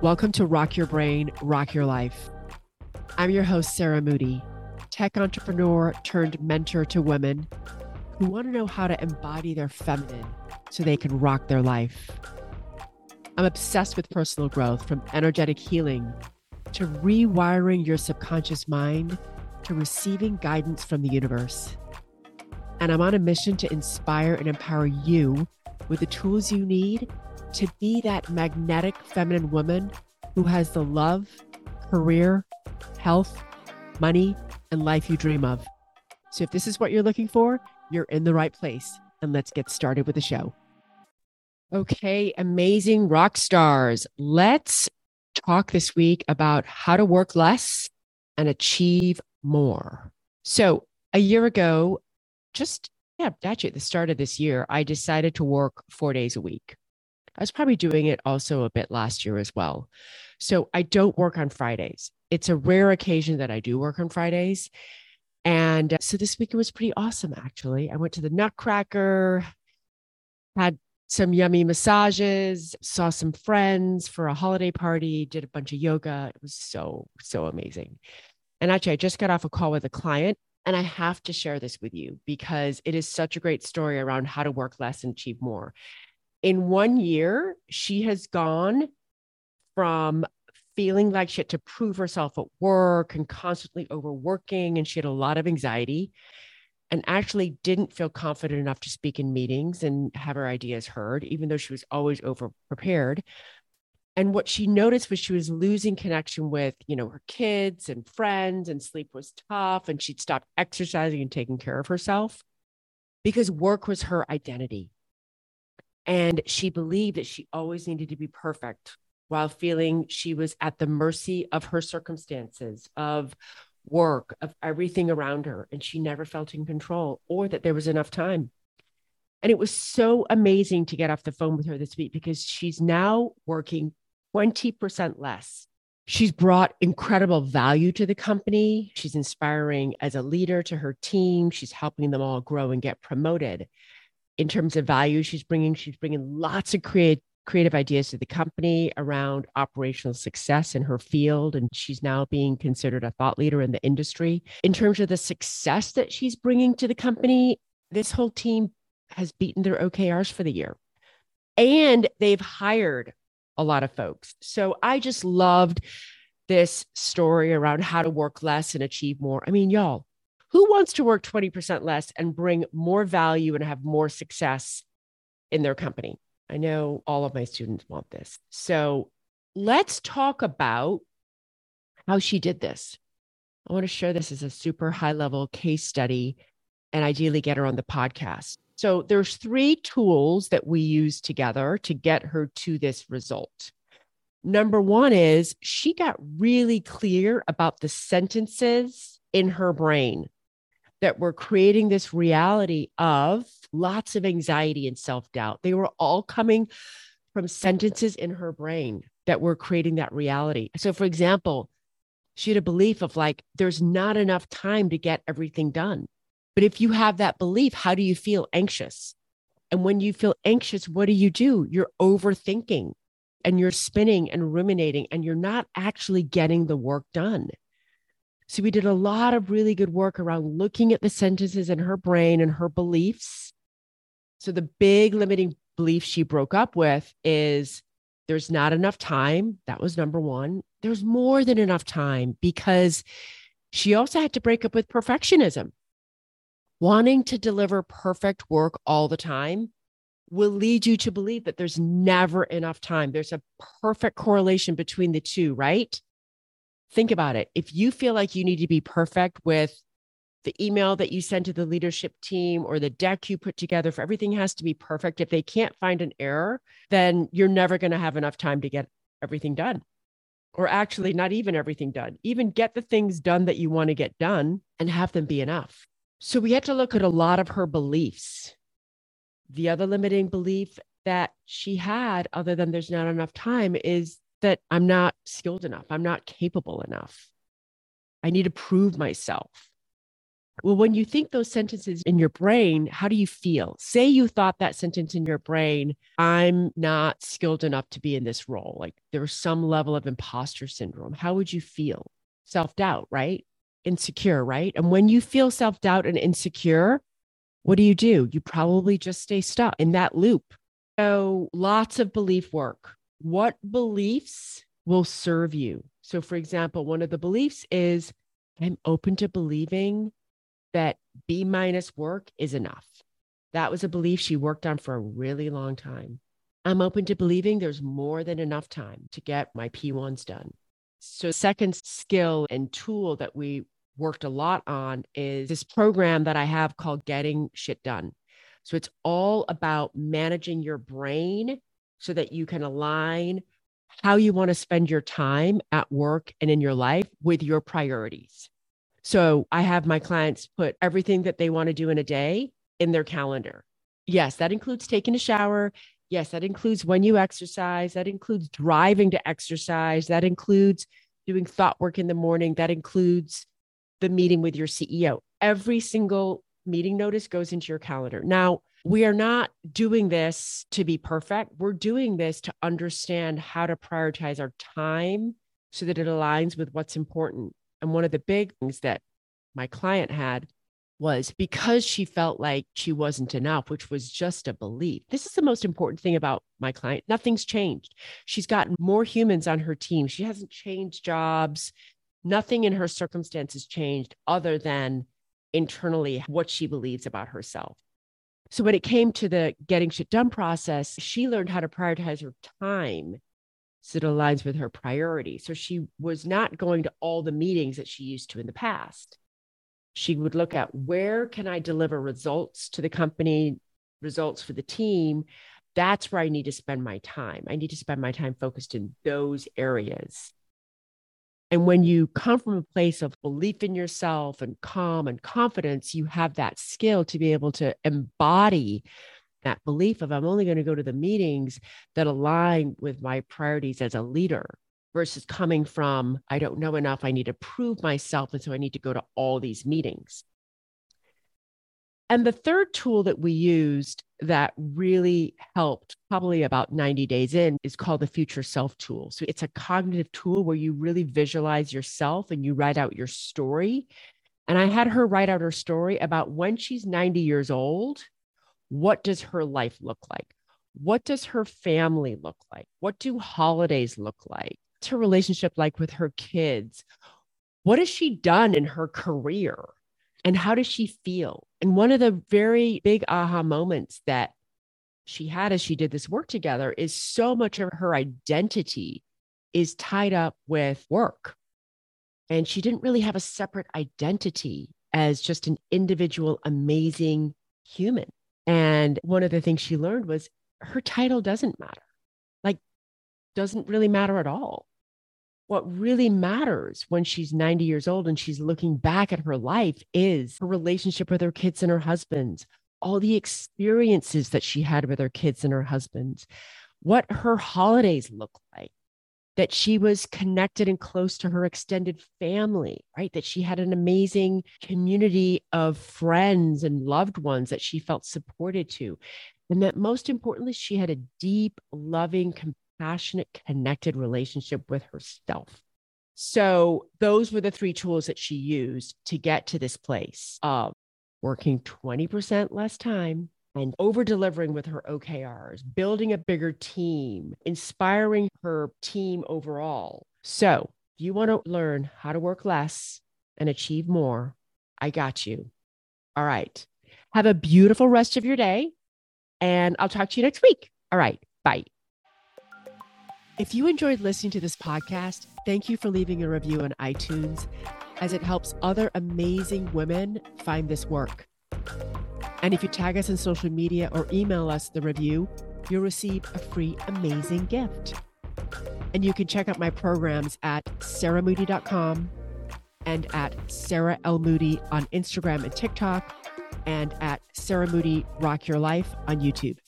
Welcome to Rock Your Brain, Rock Your Life. I'm your host, Sarah Moody, tech entrepreneur turned mentor to women who want to know how to embody their feminine so they can rock their life. I'm obsessed with personal growth from energetic healing to rewiring your subconscious mind to receiving guidance from the universe. And I'm on a mission to inspire and empower you with the tools you need to be that magnetic feminine woman who has the love, career, health, money, and life you dream of. So if this is what you're looking for, you're in the right place. And let's get started with the show. Okay, amazing rock stars. Let's talk this week about how to work less and achieve more. So, a year ago, just yeah, actually at the start of this year, I decided to work four days a week. I was probably doing it also a bit last year as well. So I don't work on Fridays. It's a rare occasion that I do work on Fridays. And uh, so this week it was pretty awesome, actually. I went to the Nutcracker, had some yummy massages, saw some friends for a holiday party, did a bunch of yoga. It was so, so amazing. And actually, I just got off a call with a client and I have to share this with you because it is such a great story around how to work less and achieve more in one year, she has gone from feeling like she had to prove herself at work and constantly overworking, and she had a lot of anxiety and actually didn't feel confident enough to speak in meetings and have her ideas heard, even though she was always over prepared. And what she noticed was she was losing connection with, you know, her kids and friends, and sleep was tough, and she'd stopped exercising and taking care of herself because work was her identity. And she believed that she always needed to be perfect while feeling she was at the mercy of her circumstances, of work, of everything around her. And she never felt in control or that there was enough time. And it was so amazing to get off the phone with her this week because she's now working 20% less. She's brought incredible value to the company. She's inspiring as a leader to her team. She's helping them all grow and get promoted in terms of value she's bringing she's bringing lots of create, creative ideas to the company around operational success in her field and she's now being considered a thought leader in the industry. In terms of the success that she's bringing to the company this whole team has beaten their okrs for the year. And they've hired a lot of folks. So i just loved this story around how to work less and achieve more. I mean y'all who wants to work 20% less and bring more value and have more success in their company? I know all of my students want this. So let's talk about how she did this. I want to share this as a super high level case study and ideally get her on the podcast. So there's three tools that we use together to get her to this result. Number one is she got really clear about the sentences in her brain that were creating this reality of lots of anxiety and self doubt. They were all coming from sentences in her brain that were creating that reality. So, for example, she had a belief of like, there's not enough time to get everything done. But if you have that belief, how do you feel anxious? And when you feel anxious, what do you do? You're overthinking and you're spinning and ruminating, and you're not actually getting the work done. So we did a lot of really good work around looking at the sentences in her brain and her beliefs. So the big limiting belief she broke up with is there's not enough time. That was number one. There's more than enough time because she also had to break up with perfectionism. Wanting to deliver perfect work all the time will lead you to believe that there's never enough time. There's a perfect correlation between the two, right? Think about it. If you feel like you need to be perfect with the email that you send to the leadership team or the deck you put together for everything has to be perfect. If they can't find an error, then you're never going to have enough time to get everything done. Or actually, not even everything done. Even get the things done that you want to get done and have them be enough. So we had to look at a lot of her beliefs. The other limiting belief that she had, other than there's not enough time, is that I'm not skilled enough. I'm not capable enough. I need to prove myself. Well, when you think those sentences in your brain, how do you feel? Say you thought that sentence in your brain, I'm not skilled enough to be in this role. Like there's some level of imposter syndrome. How would you feel? Self doubt, right? Insecure, right? And when you feel self doubt and insecure, what do you do? You probably just stay stuck in that loop. So, lots of belief work. What beliefs will serve you? So, for example, one of the beliefs is I'm open to believing that B minus work is enough. That was a belief she worked on for a really long time. I'm open to believing there's more than enough time to get my P1s done. So, second skill and tool that we worked a lot on is this program that I have called Getting Shit Done. So, it's all about managing your brain so that you can align how you want to spend your time at work and in your life with your priorities. So I have my clients put everything that they want to do in a day in their calendar. Yes, that includes taking a shower. Yes, that includes when you exercise. That includes driving to exercise. That includes doing thought work in the morning. That includes the meeting with your CEO. Every single meeting notice goes into your calendar. Now, we are not doing this to be perfect. We're doing this to understand how to prioritize our time so that it aligns with what's important. And one of the big things that my client had was because she felt like she wasn't enough, which was just a belief. This is the most important thing about my client. Nothing's changed. She's gotten more humans on her team. She hasn't changed jobs. Nothing in her circumstances changed other than internally what she believes about herself. So when it came to the getting shit done process, she learned how to prioritize her time so it aligns with her priorities. So she was not going to all the meetings that she used to in the past. She would look at where can I deliver results to the company, results for the team. That's where I need to spend my time. I need to spend my time focused in those areas. And when you come from a place of belief in yourself and calm and confidence, you have that skill to be able to embody that belief of I'm only going to go to the meetings that align with my priorities as a leader versus coming from, I don't know enough. I need to prove myself. And so I need to go to all these meetings. And the third tool that we used that really helped, probably about 90 days in, is called the Future Self Tool. So it's a cognitive tool where you really visualize yourself and you write out your story. And I had her write out her story about when she's 90 years old what does her life look like? What does her family look like? What do holidays look like? What's her relationship like with her kids? What has she done in her career? And how does she feel? And one of the very big aha moments that she had as she did this work together is so much of her identity is tied up with work. And she didn't really have a separate identity as just an individual, amazing human. And one of the things she learned was her title doesn't matter, like, doesn't really matter at all. What really matters when she's 90 years old and she's looking back at her life is her relationship with her kids and her husbands, all the experiences that she had with her kids and her husbands, what her holidays look like, that she was connected and close to her extended family, right? That she had an amazing community of friends and loved ones that she felt supported to. And that most importantly, she had a deep, loving, compassionate, connected relationship with herself. So, those were the three tools that she used to get to this place of working 20% less time, and over delivering with her OKRs, building a bigger team, inspiring her team overall. So, if you want to learn how to work less and achieve more, I got you. All right. Have a beautiful rest of your day, and I'll talk to you next week. All right. Bye. If you enjoyed listening to this podcast, thank you for leaving a review on iTunes as it helps other amazing women find this work. And if you tag us in social media or email us the review, you'll receive a free amazing gift. And you can check out my programs at sarahmoody.com and at Sarah L. Moody on Instagram and TikTok and at Sarah Moody Rock Your Life on YouTube.